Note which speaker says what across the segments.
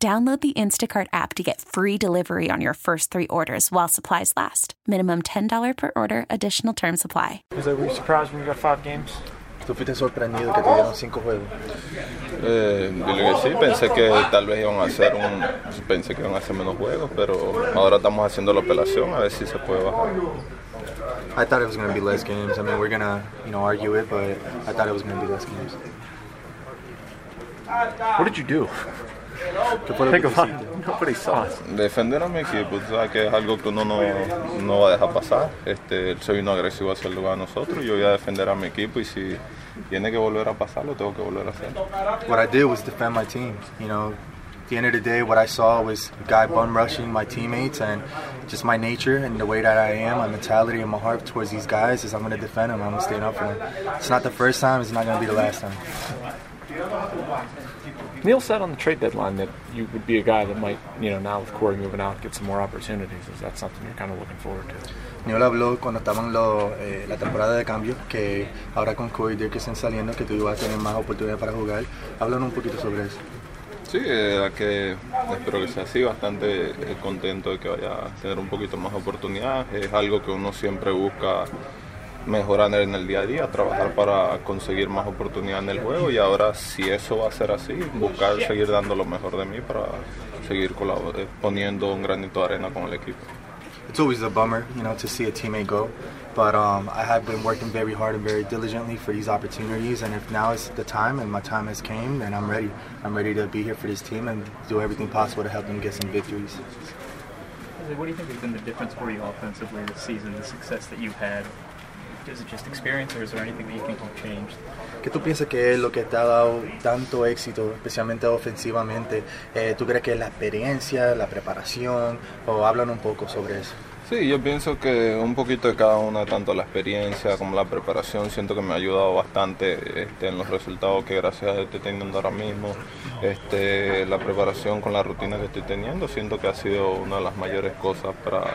Speaker 1: Download the Instacart app to get free delivery on your first three orders while supplies last. Minimum $10 per order, additional term supply.
Speaker 2: Was that, were you surprised when you got five games?
Speaker 3: ¿Tú fuiste sorprendido que te dieron cinco juegos?
Speaker 4: Eh, yo que sí, pensé que tal vez iban a hacer un, pensé que iban a hacer menos juegos, pero ahora estamos haciendo la apelación a ver si se puede bajar.
Speaker 3: I thought it was going to be less games. I mean, we're going to, you know, argue it, but I thought it was going to be less games.
Speaker 2: What did you do?
Speaker 3: ¿Qué fue lo
Speaker 2: Think
Speaker 3: que
Speaker 2: about
Speaker 3: hiciste?
Speaker 2: it. Nobody saw us.
Speaker 4: Defender a mi equipo, tú sabes que es algo que uno no, no va a dejar pasar. Este, él se vino agresivo hacia el lugar de nosotros, yo voy a defender a mi equipo y si tiene que volver a pasar, lo tengo que volver a hacer.
Speaker 3: What I did was defend my team. You know, at the end of the day, what I saw was a guy bum rushing my teammates, and just my nature and the way that I am, my mentality and my heart towards these guys is I'm going to defend them. I'm going to stand up for them. It's not the first time. It's not going to be the last time.
Speaker 2: Neil said on the trade deadline that you would be a guy that might, you know, now with Corey moving out, get some more opportunities. Is that something you're kind of looking forward to?
Speaker 3: Neil habló cuando estaban lo- eh, la temporada de cambio que ahora con Cody Dickerson saliendo que tú ibas a tener más oportunidades para jugar. Hablan un poquito sobre eso.
Speaker 4: Sí, eh, que espero que sea así, bastante eh, contento de que vaya a tener un poquito más oportunidades. Es algo que uno siempre busca mejorar en el día a día, trabajar para conseguir más oportunidades en el juego y ahora si eso va a ser así, buscar seguir dando lo mejor de mí para seguir poniendo un granito de arena con el equipo.
Speaker 3: It's always a bummer, you know, to see a teammate go. But um, I have been working very hard and very diligently for these opportunities. And if now is the time and my time has came, then I'm ready. I'm ready to be here for this team and do everything possible to help them get some victories.
Speaker 5: What do you think has been the difference for you offensively this season, the success that you've had?
Speaker 3: ¿Qué tú piensas que es lo que te ha dado tanto éxito, especialmente ofensivamente? Eh, ¿Tú crees que es la experiencia, la preparación? O hablan un poco sobre eso.
Speaker 4: Sí, yo pienso que un poquito de cada una, tanto la experiencia como la preparación, siento que me ha ayudado bastante este, en los resultados que gracias a Dios estoy teniendo ahora mismo. Este, la preparación con la rutina que estoy teniendo, siento que ha sido una de las mayores cosas para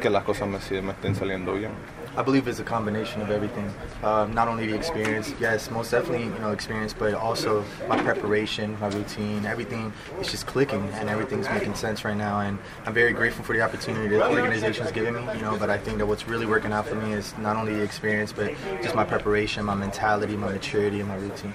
Speaker 4: que las cosas me, me estén saliendo bien.
Speaker 3: I believe it's a combination of everything. Um, not only the experience, yes, most definitely, you know, experience, but also my preparation, my routine, everything is just clicking and everything's making sense right now. And I'm very grateful for the opportunity the organization's given me, you know, but I think that what's really working out for me is not only the experience, but just my preparation, my mentality, my maturity, and my routine.